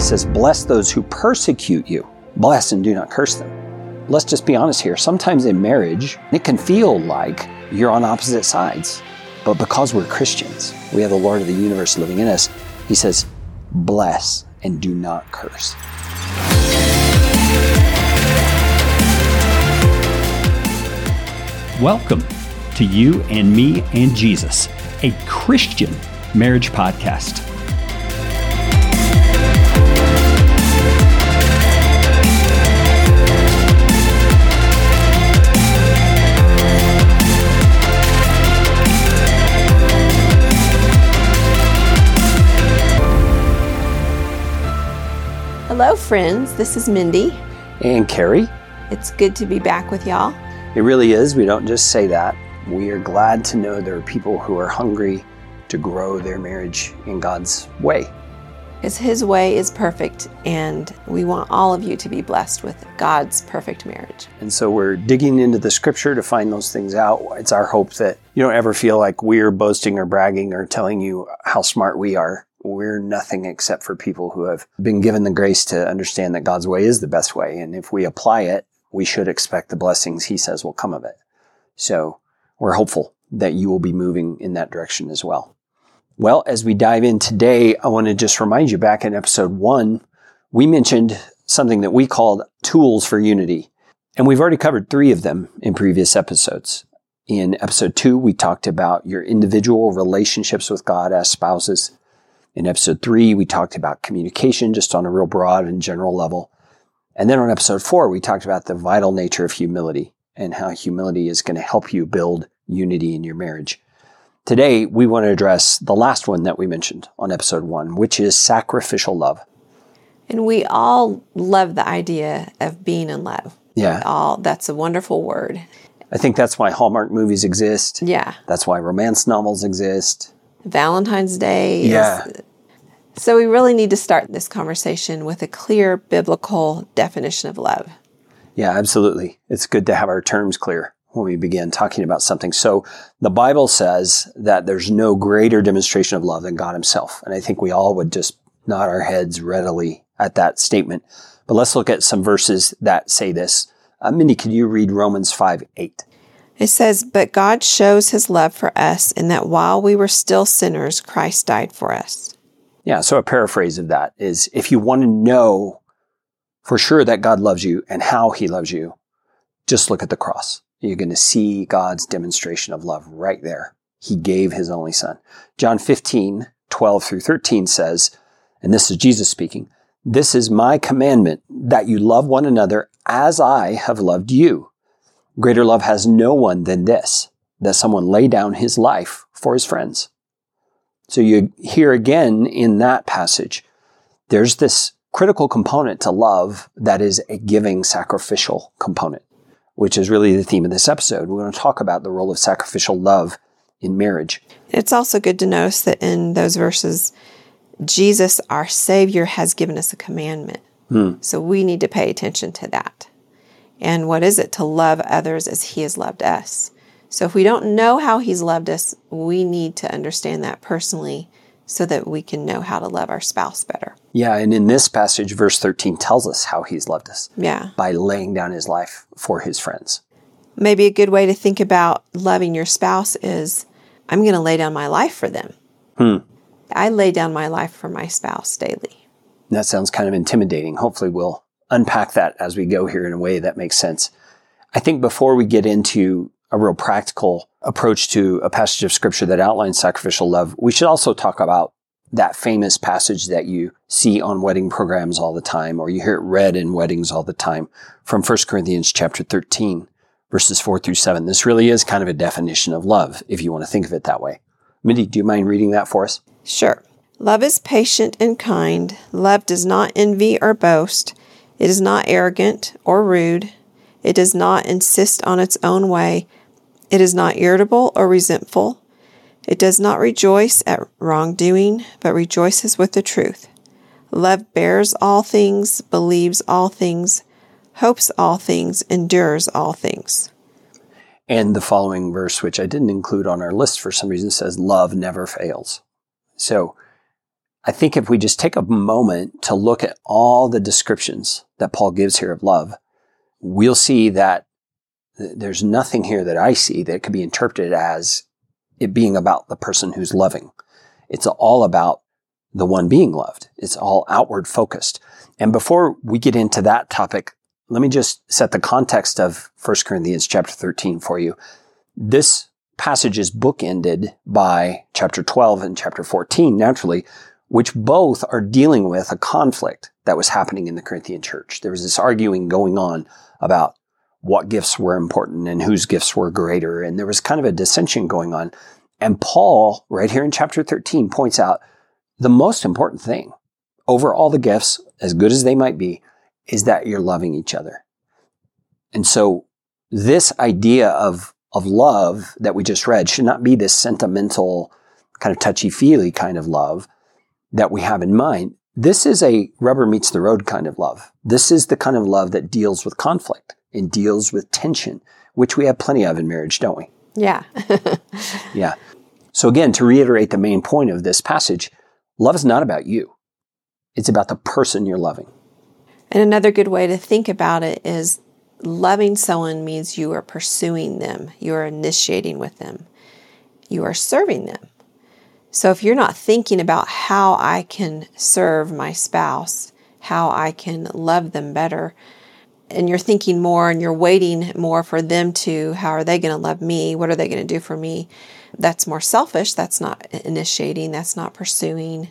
Says, Bless those who persecute you. Bless and do not curse them. Let's just be honest here. Sometimes in marriage, it can feel like you're on opposite sides. But because we're Christians, we have the Lord of the universe living in us. He says, Bless and do not curse. Welcome to You and Me and Jesus, a Christian marriage podcast. Hello, friends. This is Mindy. And Carey, It's good to be back with y'all. it really is. We don't just say that. We are glad to know there are people who are hungry to grow their marriage in God's way. Because His way is perfect, and we want all of you to be blessed with God's perfect marriage. And so we're digging into the scripture to find those things out. It's our hope that you don't ever feel like we're boasting or bragging or telling you how smart we are. We're nothing except for people who have been given the grace to understand that God's way is the best way. And if we apply it, we should expect the blessings he says will come of it. So we're hopeful that you will be moving in that direction as well. Well, as we dive in today, I want to just remind you back in episode one, we mentioned something that we called tools for unity. And we've already covered three of them in previous episodes. In episode two, we talked about your individual relationships with God as spouses. In episode three, we talked about communication just on a real broad and general level. And then on episode four, we talked about the vital nature of humility and how humility is going to help you build unity in your marriage. Today, we want to address the last one that we mentioned on episode one, which is sacrificial love. And we all love the idea of being in love. Yeah. All that's a wonderful word. I think that's why Hallmark movies exist. Yeah. That's why romance novels exist. Valentine's Day. is- Yeah. so we really need to start this conversation with a clear biblical definition of love. Yeah, absolutely. It's good to have our terms clear when we begin talking about something. So the Bible says that there's no greater demonstration of love than God himself. And I think we all would just nod our heads readily at that statement. But let's look at some verses that say this. Uh, Mindy, could you read Romans 5 8? It says, But God shows his love for us in that while we were still sinners, Christ died for us. Yeah, so a paraphrase of that is if you want to know for sure that God loves you and how he loves you, just look at the cross. You're going to see God's demonstration of love right there. He gave his only son. John 15, 12 through 13 says, and this is Jesus speaking, this is my commandment that you love one another as I have loved you. Greater love has no one than this, that someone lay down his life for his friends. So you hear again in that passage, there's this critical component to love that is a giving sacrificial component, which is really the theme of this episode. We're going to talk about the role of sacrificial love in marriage. It's also good to notice that in those verses, Jesus, our Savior, has given us a commandment. Hmm. So we need to pay attention to that. And what is it? To love others as He has loved us. So if we don't know how He's loved us, we need to understand that personally so that we can know how to love our spouse better. Yeah, and in this passage, verse 13 tells us how he's loved us Yeah. by laying down his life for his friends. Maybe a good way to think about loving your spouse is I'm going to lay down my life for them. Hmm. I lay down my life for my spouse daily. That sounds kind of intimidating. Hopefully, we'll unpack that as we go here in a way that makes sense. I think before we get into a real practical approach to a passage of scripture that outlines sacrificial love, we should also talk about that famous passage that you see on wedding programs all the time, or you hear it read in weddings all the time from 1 Corinthians chapter 13, verses 4 through 7. This really is kind of a definition of love, if you want to think of it that way. Mindy, do you mind reading that for us? Sure. Love is patient and kind. Love does not envy or boast. It is not arrogant or rude. It does not insist on its own way. It is not irritable or resentful. It does not rejoice at wrongdoing, but rejoices with the truth. Love bears all things, believes all things, hopes all things, endures all things. And the following verse, which I didn't include on our list for some reason, says, Love never fails. So I think if we just take a moment to look at all the descriptions that Paul gives here of love, we'll see that there's nothing here that I see that could be interpreted as it being about the person who's loving. It's all about the one being loved. It's all outward focused. And before we get into that topic, let me just set the context of 1 Corinthians chapter 13 for you. This passage is bookended by chapter 12 and chapter 14, naturally, which both are dealing with a conflict that was happening in the Corinthian church. There was this arguing going on about what gifts were important and whose gifts were greater. And there was kind of a dissension going on. And Paul, right here in chapter 13, points out the most important thing over all the gifts, as good as they might be, is that you're loving each other. And so this idea of, of love that we just read should not be this sentimental, kind of touchy feely kind of love that we have in mind. This is a rubber meets the road kind of love. This is the kind of love that deals with conflict and deals with tension, which we have plenty of in marriage, don't we? Yeah. yeah. So again, to reiterate the main point of this passage, love is not about you. It's about the person you're loving. And another good way to think about it is loving someone means you are pursuing them, you are initiating with them, you are serving them. So if you're not thinking about how I can serve my spouse, how I can love them better, and you're thinking more and you're waiting more for them to, how are they going to love me? What are they going to do for me? That's more selfish. That's not initiating. That's not pursuing.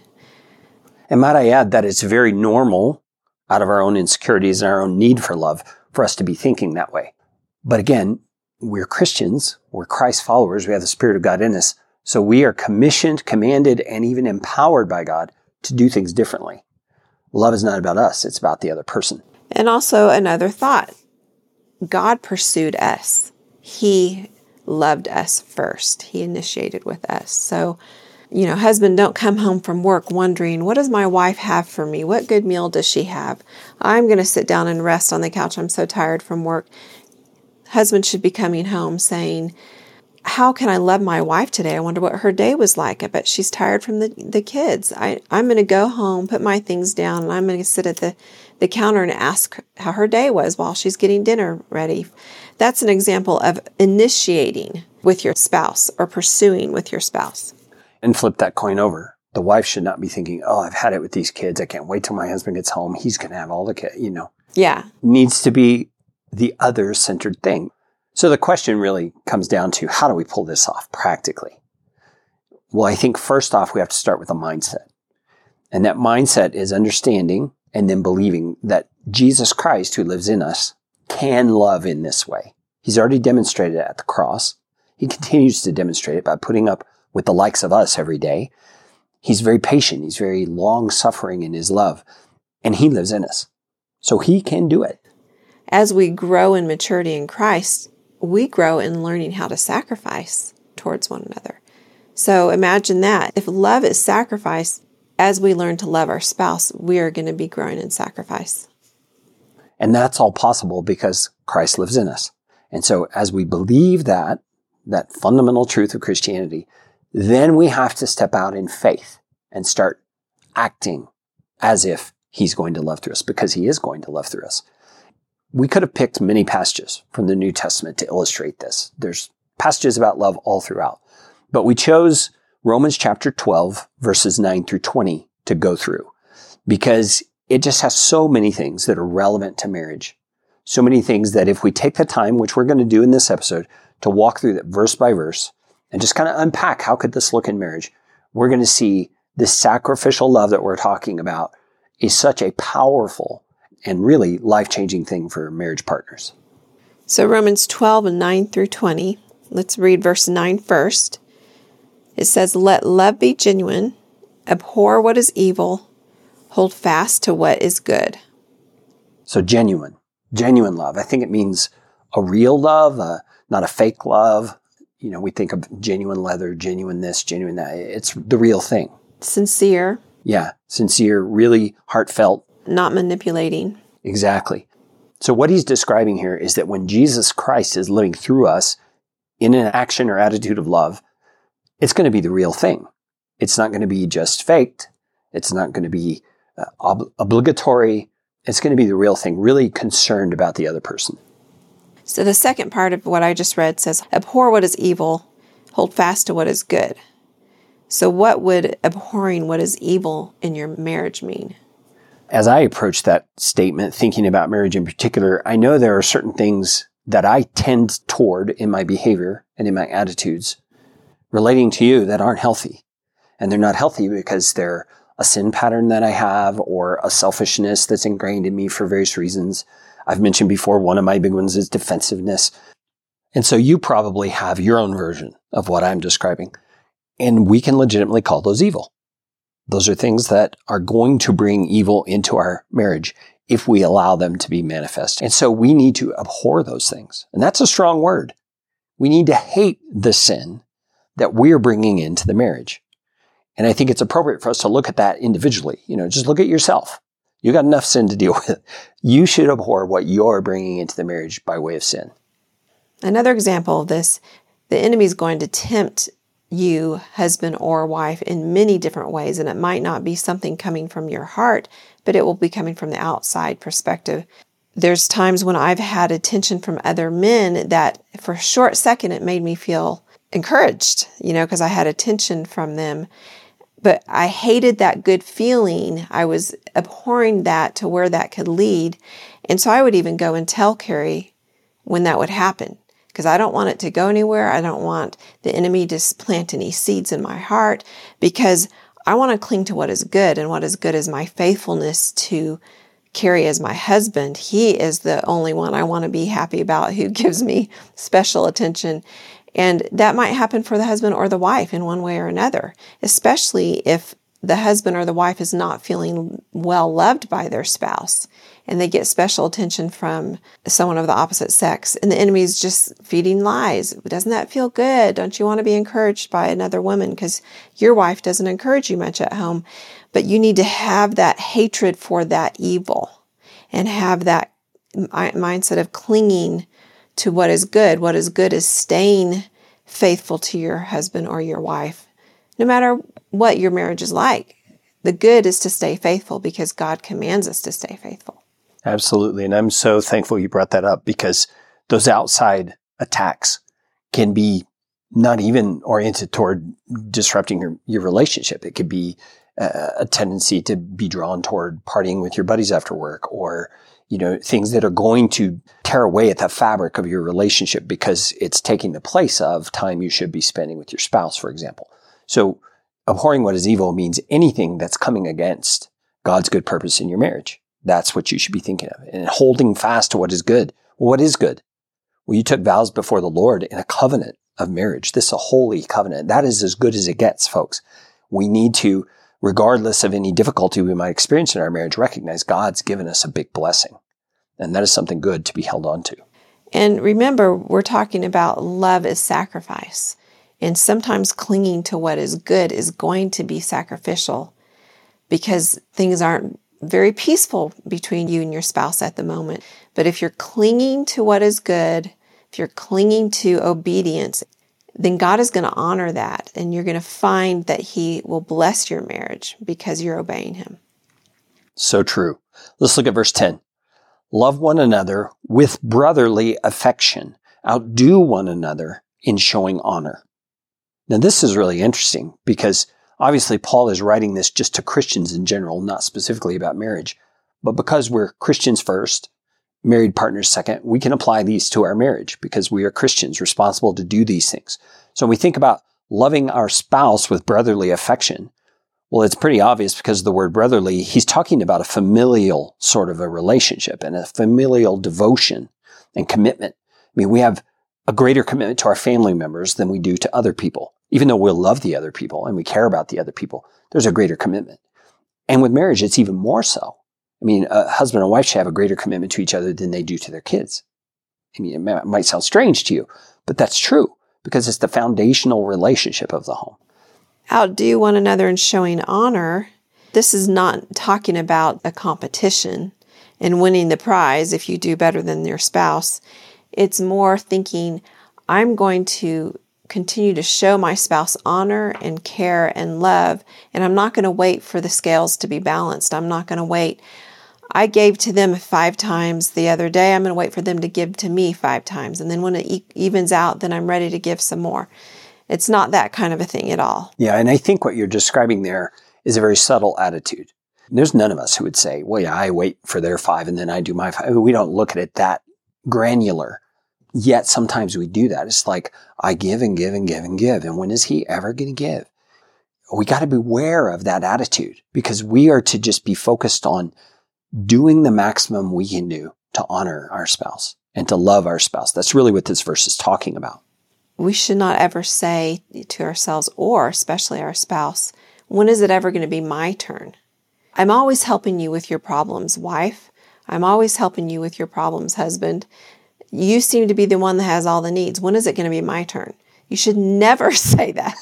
And might I add that it's very normal out of our own insecurities and our own need for love for us to be thinking that way. But again, we're Christians. We're Christ followers. We have the Spirit of God in us. So we are commissioned, commanded, and even empowered by God to do things differently. Love is not about us. It's about the other person. And also another thought God pursued us, He loved us first, He initiated with us. So, you know, husband, don't come home from work wondering, what does my wife have for me? What good meal does she have? I'm going to sit down and rest on the couch. I'm so tired from work. Husband should be coming home saying, how can I love my wife today? I wonder what her day was like. I bet she's tired from the, the kids. I, I'm going to go home, put my things down, and I'm going to sit at the, the counter and ask how her day was while she's getting dinner ready. That's an example of initiating with your spouse or pursuing with your spouse. And flip that coin over. The wife should not be thinking, oh, I've had it with these kids. I can't wait till my husband gets home. He's going to have all the kids, you know. Yeah. Needs to be the other centered thing. So the question really comes down to how do we pull this off practically? Well, I think first off, we have to start with a mindset. And that mindset is understanding and then believing that Jesus Christ, who lives in us, can love in this way. He's already demonstrated it at the cross. He continues to demonstrate it by putting up with the likes of us every day. He's very patient. He's very long suffering in his love and he lives in us. So he can do it. As we grow in maturity in Christ, we grow in learning how to sacrifice towards one another. So imagine that. If love is sacrifice, as we learn to love our spouse, we are going to be growing in sacrifice. And that's all possible because Christ lives in us. And so as we believe that, that fundamental truth of Christianity, then we have to step out in faith and start acting as if he's going to love through us because he is going to love through us. We could have picked many passages from the New Testament to illustrate this. There's passages about love all throughout, but we chose Romans chapter 12 verses 9 through 20 to go through because it just has so many things that are relevant to marriage. So many things that if we take the time, which we're going to do in this episode, to walk through that verse by verse and just kind of unpack how could this look in marriage, we're going to see this sacrificial love that we're talking about is such a powerful and really life changing thing for marriage partners. So, Romans 12 and 9 through 20, let's read verse 9 first. It says, Let love be genuine, abhor what is evil, hold fast to what is good. So, genuine, genuine love. I think it means a real love, uh, not a fake love. You know, we think of genuine leather, genuine this, genuine that. It's the real thing. Sincere. Yeah, sincere, really heartfelt, not manipulating. Exactly. So, what he's describing here is that when Jesus Christ is living through us in an action or attitude of love, it's going to be the real thing. It's not going to be just faked. It's not going to be uh, ob- obligatory. It's going to be the real thing, really concerned about the other person. So the second part of what I just read says, abhor what is evil, hold fast to what is good. So, what would abhorring what is evil in your marriage mean? As I approach that statement, thinking about marriage in particular, I know there are certain things that I tend toward in my behavior and in my attitudes relating to you that aren't healthy. And they're not healthy because they're a sin pattern that I have or a selfishness that's ingrained in me for various reasons. I've mentioned before, one of my big ones is defensiveness. And so you probably have your own version of what I'm describing. And we can legitimately call those evil. Those are things that are going to bring evil into our marriage if we allow them to be manifest. And so we need to abhor those things. And that's a strong word. We need to hate the sin that we're bringing into the marriage. And I think it's appropriate for us to look at that individually. You know, just look at yourself. You got enough sin to deal with. You should abhor what you're bringing into the marriage by way of sin. Another example of this, the enemy is going to tempt you, husband or wife, in many different ways. And it might not be something coming from your heart, but it will be coming from the outside perspective. There's times when I've had attention from other men that for a short second it made me feel encouraged, you know, because I had attention from them. But I hated that good feeling. I was abhorring that to where that could lead. And so I would even go and tell Carey when that would happen because I don't want it to go anywhere. I don't want the enemy to plant any seeds in my heart because I want to cling to what is good. And what is good is my faithfulness to Carey as my husband. He is the only one I want to be happy about who gives me special attention. And that might happen for the husband or the wife in one way or another, especially if the husband or the wife is not feeling well loved by their spouse and they get special attention from someone of the opposite sex and the enemy is just feeding lies. Doesn't that feel good? Don't you want to be encouraged by another woman because your wife doesn't encourage you much at home? But you need to have that hatred for that evil and have that mindset of clinging to what is good. What is good is staying faithful to your husband or your wife, no matter what your marriage is like. The good is to stay faithful because God commands us to stay faithful. Absolutely. And I'm so thankful you brought that up because those outside attacks can be not even oriented toward disrupting your, your relationship. It could be a, a tendency to be drawn toward partying with your buddies after work or, you know, things that are going to tear away at the fabric of your relationship because it's taking the place of time you should be spending with your spouse, for example. So abhorring what is evil means anything that's coming against God's good purpose in your marriage. That's what you should be thinking of. And holding fast to what is good. Well, what is good? Well, you took vows before the Lord in a covenant of marriage. This is a holy covenant. That is as good as it gets, folks. We need to, regardless of any difficulty we might experience in our marriage, recognize God's given us a big blessing. And that is something good to be held on to. And remember, we're talking about love as sacrifice. And sometimes clinging to what is good is going to be sacrificial because things aren't very peaceful between you and your spouse at the moment. But if you're clinging to what is good, if you're clinging to obedience, then God is going to honor that. And you're going to find that He will bless your marriage because you're obeying Him. So true. Let's look at verse 10. Love one another with brotherly affection. Outdo one another in showing honor. Now, this is really interesting because Obviously, Paul is writing this just to Christians in general, not specifically about marriage. But because we're Christians first, married partners second, we can apply these to our marriage because we are Christians responsible to do these things. So when we think about loving our spouse with brotherly affection, well, it's pretty obvious because the word brotherly. He's talking about a familial sort of a relationship and a familial devotion and commitment. I mean, we have a greater commitment to our family members than we do to other people. Even though we'll love the other people and we care about the other people, there's a greater commitment. And with marriage, it's even more so. I mean, a husband and wife should have a greater commitment to each other than they do to their kids. I mean, it might sound strange to you, but that's true because it's the foundational relationship of the home. Outdo one another in showing honor. This is not talking about a competition and winning the prize if you do better than your spouse. It's more thinking, I'm going to continue to show my spouse honor and care and love. And I'm not going to wait for the scales to be balanced. I'm not going to wait. I gave to them five times the other day. I'm going to wait for them to give to me five times. And then when it evens out, then I'm ready to give some more. It's not that kind of a thing at all. Yeah. And I think what you're describing there is a very subtle attitude. There's none of us who would say, well, yeah, I wait for their five and then I do my five. We don't look at it that granular. Yet sometimes we do that. It's like, I give and give and give and give. And when is he ever going to give? We got to beware of that attitude because we are to just be focused on doing the maximum we can do to honor our spouse and to love our spouse. That's really what this verse is talking about. We should not ever say to ourselves or especially our spouse, when is it ever going to be my turn? I'm always helping you with your problems, wife. I'm always helping you with your problems, husband. You seem to be the one that has all the needs. When is it going to be my turn? You should never say that.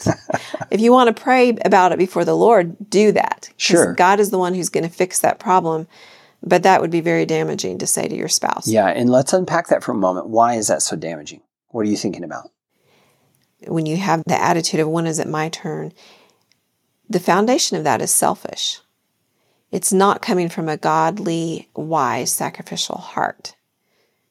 if you want to pray about it before the Lord, do that. Sure. God is the one who's going to fix that problem. But that would be very damaging to say to your spouse. Yeah. And let's unpack that for a moment. Why is that so damaging? What are you thinking about? When you have the attitude of when is it my turn, the foundation of that is selfish. It's not coming from a godly, wise, sacrificial heart.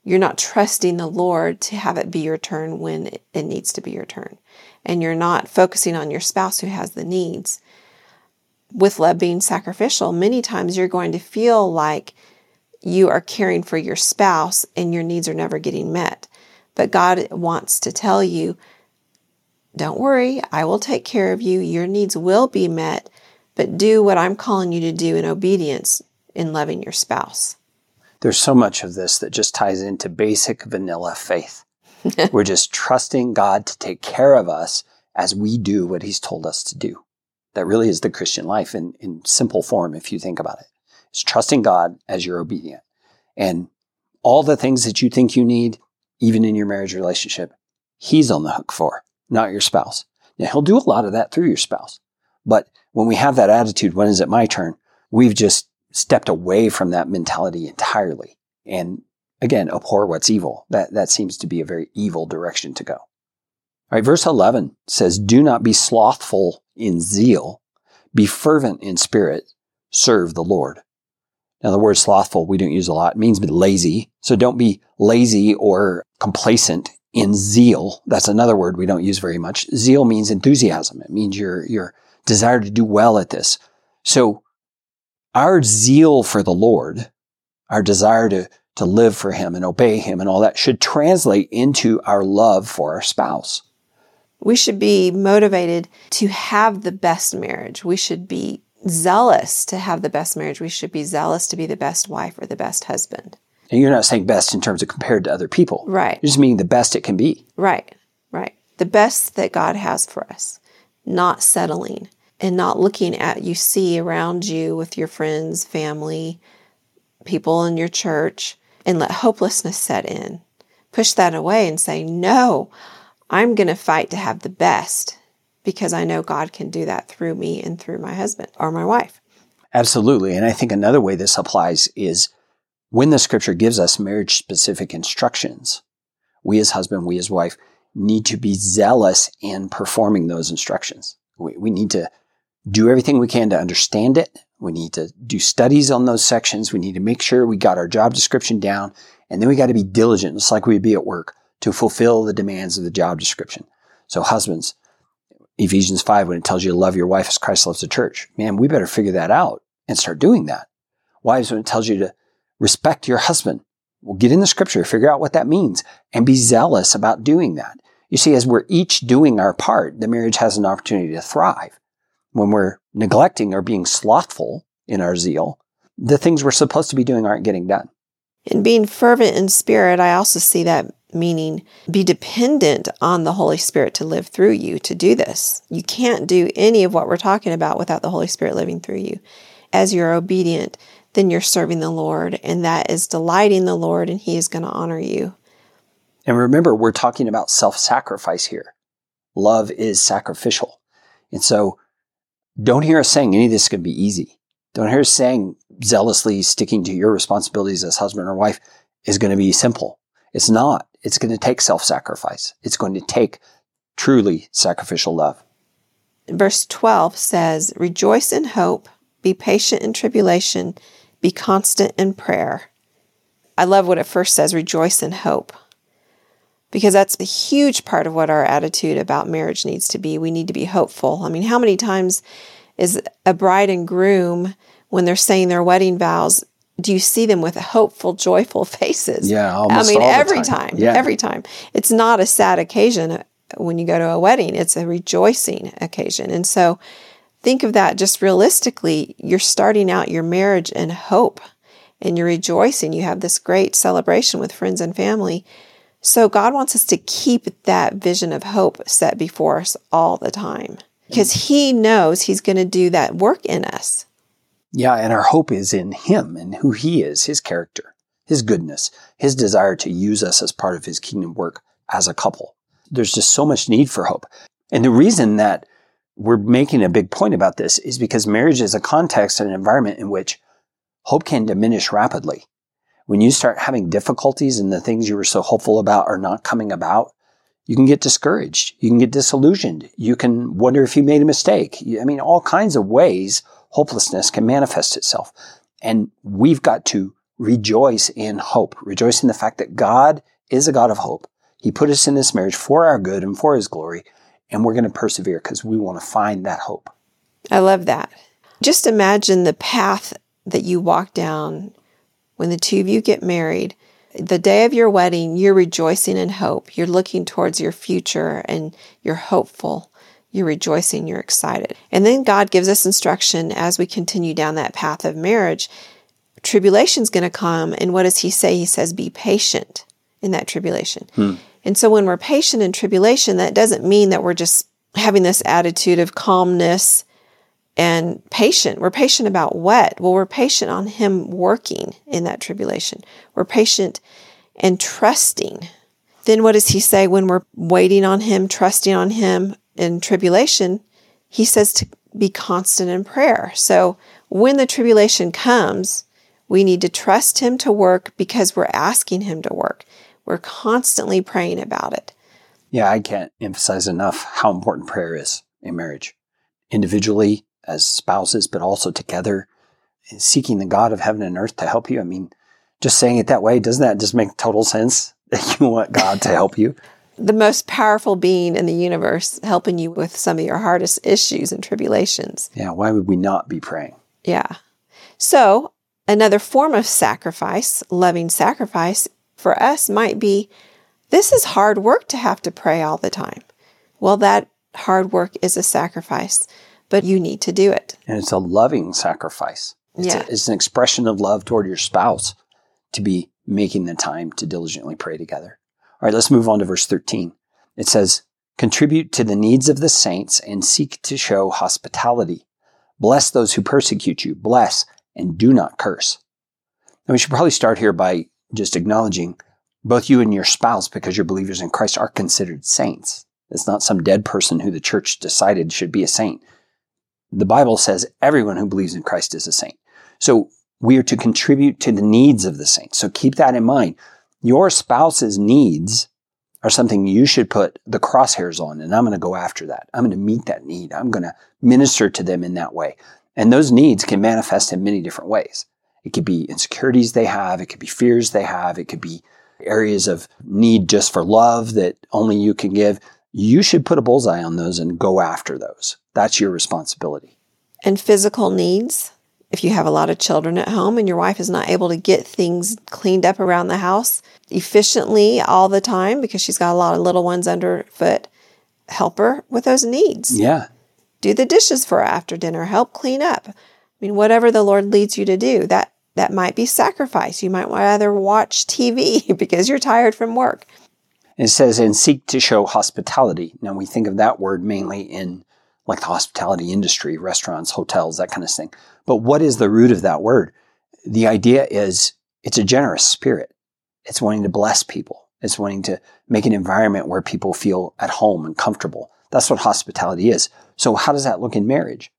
You're not trusting the Lord to have it be your turn when it needs to be your turn. And you're not focusing on your spouse who has the needs. With love being sacrificial, many times you're going to feel like you are caring for your spouse and your needs are never getting met. But God wants to tell you, don't worry, I will take care of you. Your needs will be met, but do what I'm calling you to do in obedience in loving your spouse. There's so much of this that just ties into basic vanilla faith. We're just trusting God to take care of us as we do what He's told us to do. That really is the Christian life in, in simple form, if you think about it. It's trusting God as you're obedient. And all the things that you think you need, even in your marriage relationship, He's on the hook for, not your spouse. Now, He'll do a lot of that through your spouse. But when we have that attitude, when is it my turn? We've just stepped away from that mentality entirely. And again, abhor what's evil. That, that seems to be a very evil direction to go. All right, verse 11 says, Do not be slothful in zeal, be fervent in spirit, serve the Lord. Now, the word slothful we don't use a lot. It means lazy. So don't be lazy or complacent in zeal. That's another word we don't use very much. Zeal means enthusiasm. It means your, your desire to do well at this. So our zeal for the Lord, our desire to, to live for Him and obey Him and all that should translate into our love for our spouse. We should be motivated to have the best marriage. We should be zealous to have the best marriage. We should be zealous to be the best wife or the best husband. And you're not saying best in terms of compared to other people. Right. You're just meaning the best it can be. Right, right. The best that God has for us, not settling and not looking at you see around you with your friends, family, people in your church, and let hopelessness set in. Push that away and say, No, I'm going to fight to have the best because I know God can do that through me and through my husband or my wife. Absolutely. And I think another way this applies is when the scripture gives us marriage specific instructions, we as husband, we as wife need to be zealous in performing those instructions. We, we need to do everything we can to understand it. We need to do studies on those sections. We need to make sure we got our job description down. And then we got to be diligent, just like we'd be at work, to fulfill the demands of the job description. So husbands, Ephesians 5, when it tells you to love your wife as Christ loves the church, man, we better figure that out and start doing that. Wives, when it tells you to respect your husband, well, get in the scripture, figure out what that means, and be zealous about doing that. You see, as we're each doing our part, the marriage has an opportunity to thrive when we're neglecting or being slothful in our zeal, the things we're supposed to be doing aren't getting done. In being fervent in spirit, I also see that meaning be dependent on the Holy Spirit to live through you to do this. You can't do any of what we're talking about without the Holy Spirit living through you. As you're obedient, then you're serving the Lord, and that is delighting the Lord, and He is going to honor you. And remember, we're talking about self sacrifice here. Love is sacrificial. And so don't hear us saying any of this is going to be easy. Don't hear us saying zealously sticking to your responsibilities as husband or wife is going to be simple. It's not. It's going to take self sacrifice. It's going to take truly sacrificial love. Verse 12 says, Rejoice in hope, be patient in tribulation, be constant in prayer. I love what it first says rejoice in hope because that's a huge part of what our attitude about marriage needs to be. We need to be hopeful. I mean, how many times is a bride and groom, when they're saying their wedding vows, do you see them with hopeful, joyful faces? Yeah, I mean, every time. time, yeah. every time. It's not a sad occasion uh, when you go to a wedding, it's a rejoicing occasion. And so think of that just realistically. You're starting out your marriage in hope and you're rejoicing. You have this great celebration with friends and family. So God wants us to keep that vision of hope set before us all the time because mm. He knows He's going to do that work in us. Yeah, and our hope is in Him and who He is, His character, His goodness, His desire to use us as part of His kingdom work as a couple. There's just so much need for hope. And the reason that we're making a big point about this is because marriage is a context and an environment in which hope can diminish rapidly. When you start having difficulties and the things you were so hopeful about are not coming about, you can get discouraged. You can get disillusioned. You can wonder if you made a mistake. I mean, all kinds of ways hopelessness can manifest itself. And we've got to rejoice in hope, rejoice in the fact that God is a God of hope. He put us in this marriage for our good and for His glory, and we're going to persevere because we want to find that hope. I love that. Just imagine the path that you walk down when the two of you get married. The day of your wedding, you're rejoicing in hope. You're looking towards your future and you're hopeful. You're rejoicing, you're excited. And then God gives us instruction as we continue down that path of marriage. Tribulation's going to come. And what does He say? He says, be patient in that tribulation. Hmm. And so when we're patient in tribulation, that doesn't mean that we're just having this attitude of calmness and patient. We're patient about what? Well, we're patient on Him working in that tribulation. We're patient and trusting. Then what does He say when we're waiting on Him, trusting on Him in tribulation? He says to be constant in prayer. So when the tribulation comes, we need to trust Him to work because we're asking Him to work. We're constantly praying about it. Yeah, I can't emphasize enough how important prayer is in marriage. Individually, as spouses, but also together, seeking the God of heaven and earth to help you. I mean, just saying it that way, doesn't that just make total sense that you want God to help you? The most powerful being in the universe helping you with some of your hardest issues and tribulations. Yeah, why would we not be praying? Yeah. So, another form of sacrifice, loving sacrifice, for us might be this is hard work to have to pray all the time. Well, that hard work is a sacrifice but you need to do it. And it's a loving sacrifice. It's, yeah. A, it's an expression of love toward your spouse to be making the time to diligently pray together. All right, let's move on to verse 13. It says, Contribute to the needs of the saints and seek to show hospitality. Bless those who persecute you. Bless and do not curse. Now, we should probably start here by just acknowledging both you and your spouse, because you're believers in Christ, are considered saints. It's not some dead person who the church decided should be a saint the Bible says everyone who believes in Christ is a saint. So we are to contribute to the needs of the saints. So keep that in mind. Your spouse's needs are something you should put the crosshairs on, and I'm going to go after that. I'm going to meet that need. I'm going to minister to them in that way. And those needs can manifest in many different ways. It could be insecurities they have, it could be fears they have, it could be areas of need just for love that only you can give you should put a bullseye on those and go after those. That's your responsibility. And physical needs. If you have a lot of children at home and your wife is not able to get things cleaned up around the house efficiently all the time because she's got a lot of little ones underfoot, help her with those needs. Yeah. Do the dishes for her after dinner, help clean up. I mean, whatever the Lord leads you to do, that that might be sacrifice. You might rather watch TV because you're tired from work. It says, and seek to show hospitality. Now we think of that word mainly in like the hospitality industry, restaurants, hotels, that kind of thing. But what is the root of that word? The idea is it's a generous spirit. It's wanting to bless people. It's wanting to make an environment where people feel at home and comfortable. That's what hospitality is. So how does that look in marriage?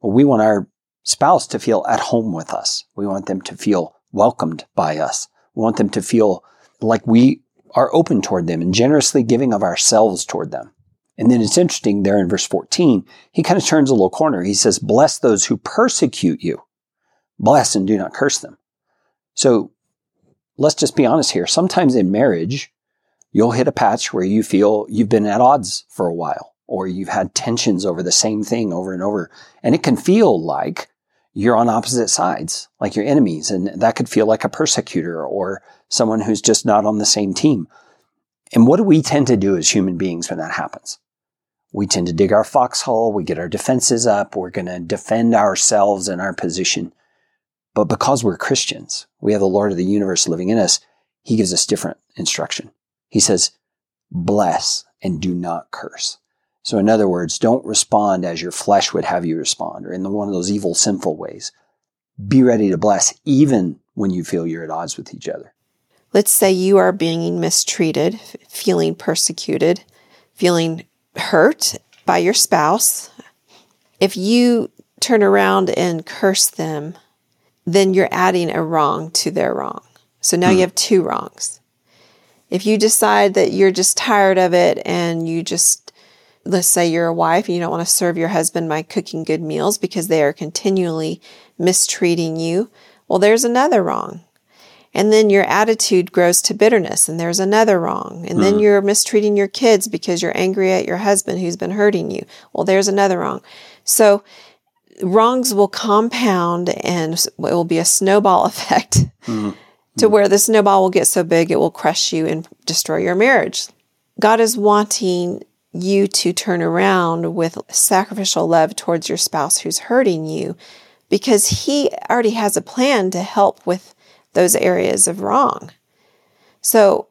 Well, we want our spouse to feel at home with us. We want them to feel welcomed by us. We want them to feel like we are open toward them and generously giving of ourselves toward them. And then it's interesting there in verse 14, he kind of turns a little corner. He says, Bless those who persecute you. Bless and do not curse them. So let's just be honest here. Sometimes in marriage, you'll hit a patch where you feel you've been at odds for a while or you've had tensions over the same thing over and over. And it can feel like you're on opposite sides, like you're enemies. And that could feel like a persecutor or someone who's just not on the same team. And what do we tend to do as human beings when that happens? We tend to dig our foxhole, we get our defenses up, we're going to defend ourselves and our position. But because we're Christians, we have the Lord of the universe living in us, He gives us different instruction. He says, bless and do not curse. So, in other words, don't respond as your flesh would have you respond or in one of those evil, sinful ways. Be ready to bless even when you feel you're at odds with each other. Let's say you are being mistreated, feeling persecuted, feeling hurt by your spouse. If you turn around and curse them, then you're adding a wrong to their wrong. So now hmm. you have two wrongs. If you decide that you're just tired of it and you just, let's say you're a wife and you don't want to serve your husband by cooking good meals because they are continually mistreating you, well, there's another wrong. And then your attitude grows to bitterness, and there's another wrong. And mm. then hmm. you're mistreating your kids because you're angry at your husband who's been hurting you. Well, there's another wrong. So wrongs will compound and it will be a snowball effect mm. to where the snowball will get so big it will crush you and destroy your marriage. God is wanting you to turn around with sacrificial love towards your spouse who's hurting you because he already has a plan to help with those areas of wrong. So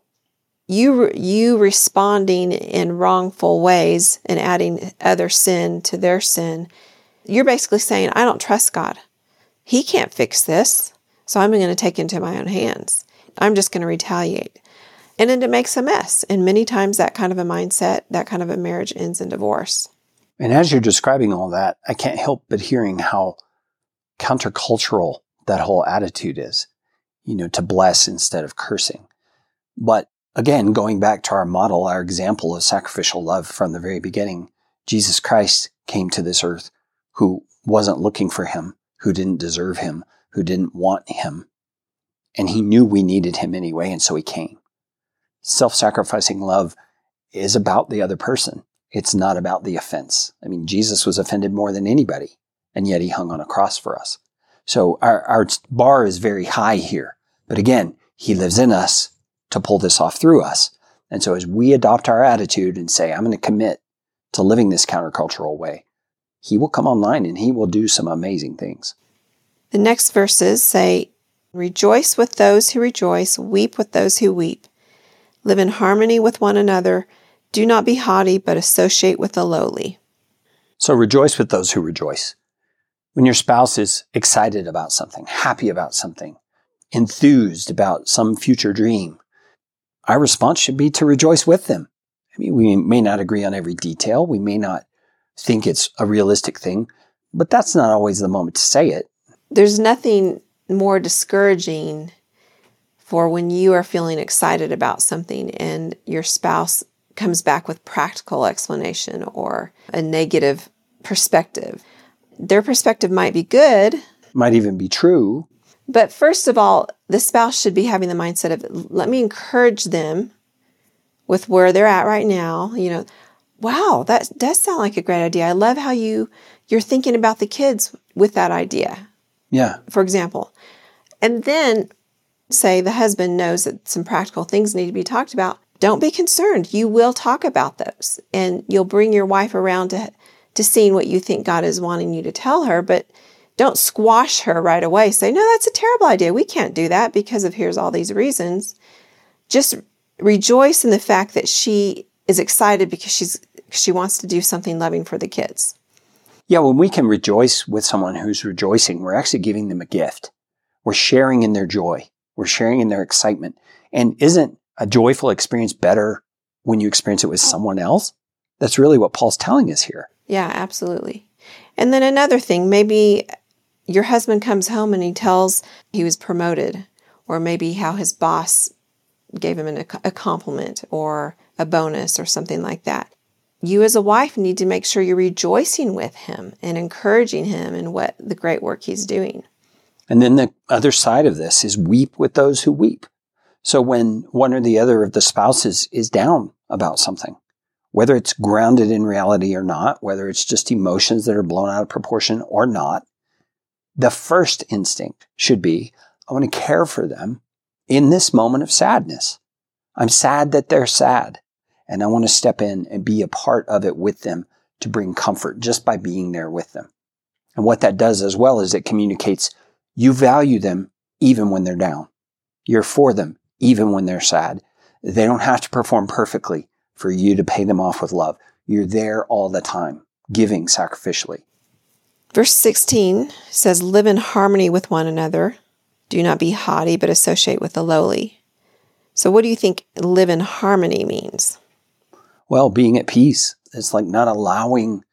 you you responding in wrongful ways and adding other sin to their sin, you're basically saying I don't trust God. He can't fix this, so I'm going to take into my own hands. I'm just going to retaliate. And then it makes a mess. And many times that kind of a mindset, that kind of a marriage ends in divorce. And as you're describing all that, I can't help but hearing how countercultural that whole attitude is you know, to bless instead of cursing. But again, going back to our model, our example of sacrificial love from the very beginning, Jesus Christ came to this earth who wasn't looking for him, who didn't deserve him, who didn't want him. And he knew we needed him anyway, and so he came. Self sacrificing love is about the other person. It's not about the offense. I mean, Jesus was offended more than anybody, and yet he hung on a cross for us. So our, our bar is very high here. But again, he lives in us to pull this off through us. And so as we adopt our attitude and say, I'm going to commit to living this countercultural way, he will come online and he will do some amazing things. The next verses say, Rejoice with those who rejoice, weep with those who weep. Live in harmony with one another. Do not be haughty, but associate with the lowly. So rejoice with those who rejoice. When your spouse is excited about something, happy about something, enthused about some future dream, our response should be to rejoice with them. I mean, we may not agree on every detail. We may not think it's a realistic thing, but that's not always the moment to say it. There's nothing more discouraging for when you are feeling excited about something and your spouse comes back with practical explanation or a negative perspective. Their perspective might be good, might even be true, but first of all, the spouse should be having the mindset of let me encourage them with where they're at right now. You know, wow, that does sound like a great idea. I love how you you're thinking about the kids with that idea. Yeah. For example. And then say the husband knows that some practical things need to be talked about. Don't be concerned. You will talk about those and you'll bring your wife around to to seeing what you think God is wanting you to tell her, but don't squash her right away. Say, no, that's a terrible idea. We can't do that because of here's all these reasons. Just rejoice in the fact that she is excited because she's she wants to do something loving for the kids. Yeah, when we can rejoice with someone who's rejoicing, we're actually giving them a gift. We're sharing in their joy. We're sharing in their excitement. And isn't a joyful experience better when you experience it with someone else? That's really what Paul's telling us here. Yeah, absolutely. And then another thing, maybe your husband comes home and he tells he was promoted, or maybe how his boss gave him an, a compliment or a bonus or something like that. you as a wife need to make sure you're rejoicing with him and encouraging him in what the great work he's doing. And then the other side of this is weep with those who weep. So when one or the other of the spouses is down about something, whether it's grounded in reality or not, whether it's just emotions that are blown out of proportion or not, the first instinct should be, I want to care for them in this moment of sadness. I'm sad that they're sad. And I want to step in and be a part of it with them to bring comfort just by being there with them. And what that does as well is it communicates you value them even when they're down. You're for them even when they're sad. They don't have to perform perfectly for you to pay them off with love. You're there all the time, giving sacrificially. Verse 16 says, Live in harmony with one another. Do not be haughty, but associate with the lowly. So, what do you think live in harmony means? well, being at peace. It's like not allowing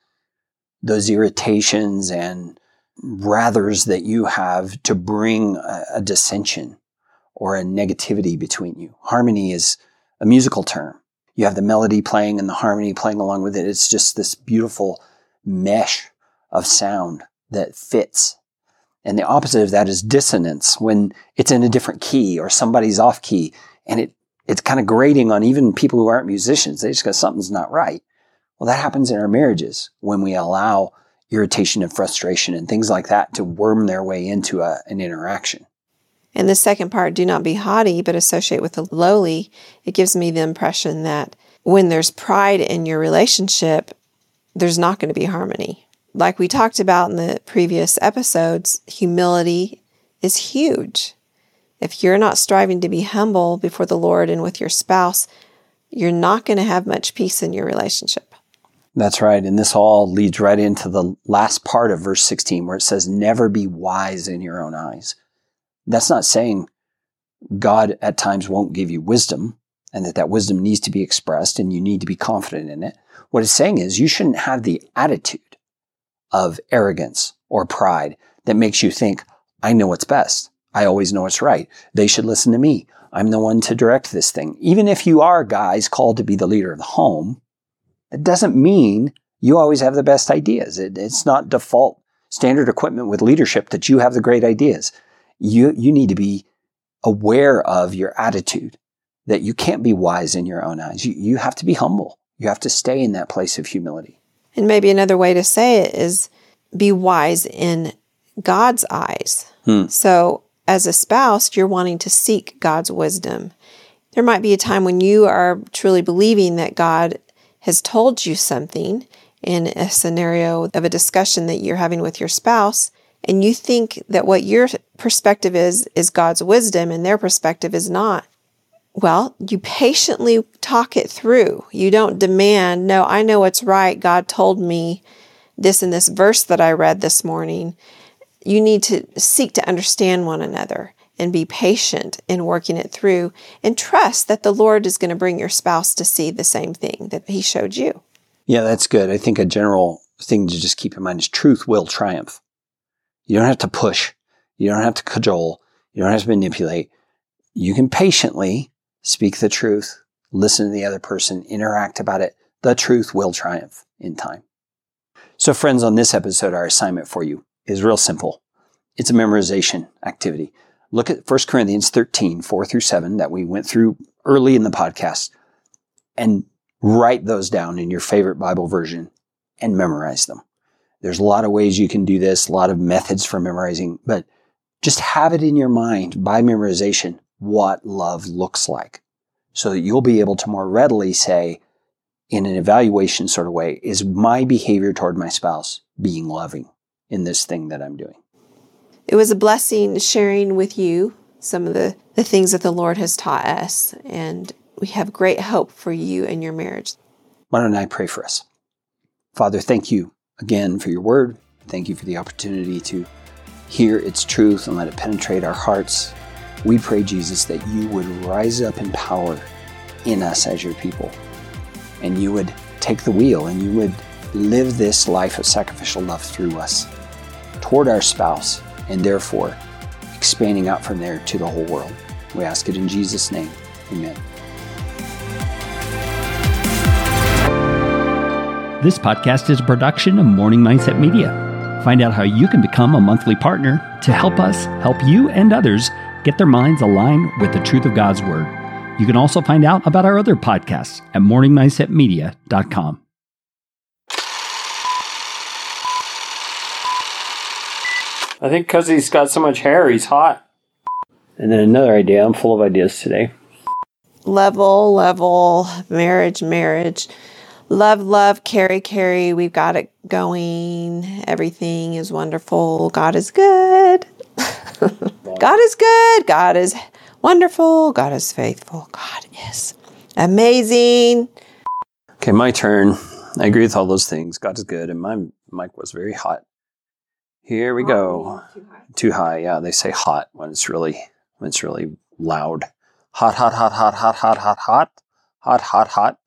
those irritations and rathers that you have to bring a, a dissension or a negativity between you. Harmony is a musical term. You have the melody playing and the harmony playing along with it. It's just this beautiful mesh of sound that fits. And the opposite of that is dissonance when it's in a different key or somebody's off key and it it's kind of grating on even people who aren't musicians. They just go, something's not right. Well, that happens in our marriages when we allow irritation and frustration and things like that to worm their way into a, an interaction. And the second part, do not be haughty, but associate with the lowly. It gives me the impression that when there's pride in your relationship, there's not going to be harmony. Like we talked about in the previous episodes, humility is huge. If you're not striving to be humble before the Lord and with your spouse, you're not going to have much peace in your relationship. That's right. And this all leads right into the last part of verse 16 where it says, Never be wise in your own eyes. That's not saying God at times won't give you wisdom and that that wisdom needs to be expressed and you need to be confident in it. What it's saying is you shouldn't have the attitude of arrogance or pride that makes you think, I know what's best. I always know what's right. They should listen to me. I'm the one to direct this thing. Even if you are guys called to be the leader of the home, it doesn't mean you always have the best ideas. It, it's not default standard equipment with leadership that you have the great ideas. You, you need to be aware of your attitude that you can't be wise in your own eyes. You, you have to be humble. You have to stay in that place of humility. And maybe another way to say it is be wise in God's eyes. Hmm. So as a spouse, you're wanting to seek God's wisdom. There might be a time when you are truly believing that God has told you something in a scenario of a discussion that you're having with your spouse, and you think that what your perspective is is God's wisdom and their perspective is not. Well, you patiently talk it through. You don't demand, no, I know what's right. God told me this in this verse that I read this morning you need to seek to understand one another and be patient in working it through and trust that the Lord is going to bring your spouse to see the same thing that He showed you. Yeah, that's good. I think a general thing to just keep in mind is truth will triumph. You don't have to push, you don't have to cajole, you don't have to manipulate. You can patiently speak the truth, listen to the other person, interact about it. The truth will triumph in time. So, friends, on this episode, our assignment for you is real simple. It's a memorization activity. Look at 1 Corinthians 13, 4 through 7 that we went through early in the podcast and write those down in your favorite Bible version and memorize them. There's a lot of ways you can do this, a lot of methods for memorizing, but just have it in your mind by memorization what love looks like so that you'll be able to more readily say, in an evaluation sort of way, is my behavior toward my spouse being loving? in this thing that I'm doing. It was a blessing sharing with you some of the, the things that the Lord has taught us, and we have great hope for you and your marriage. Why don't I pray for us? Father, thank you again for your word. Thank you for the opportunity to hear its truth and let it penetrate our hearts. We pray, Jesus, that you would rise up in power in us as your people, and you would take the wheel and you would live this life of sacrificial love through us toward our spouse and therefore expanding out from there to the whole world. We ask it in Jesus' name. Amen. This podcast is a production of Morning Mindset Media. Find out how you can become a monthly partner to help us help you and others get their minds aligned with the truth of God's Word. You can also find out about our other podcasts at morningmindsetmedia.com. I think because he's got so much hair, he's hot. And then another idea. I'm full of ideas today. Level, level, marriage, marriage. Love, love, Carey, Carey. We've got it going. Everything is wonderful. God is good. God is good. God is wonderful. God is faithful. God is amazing. Okay, my turn. I agree with all those things. God is good, and my mic was very hot. Here we go. Too high. Yeah, they say hot when it's really when it's really loud. Hot, hot, hot, hot, hot, hot, hot, hot, hot, hot, hot.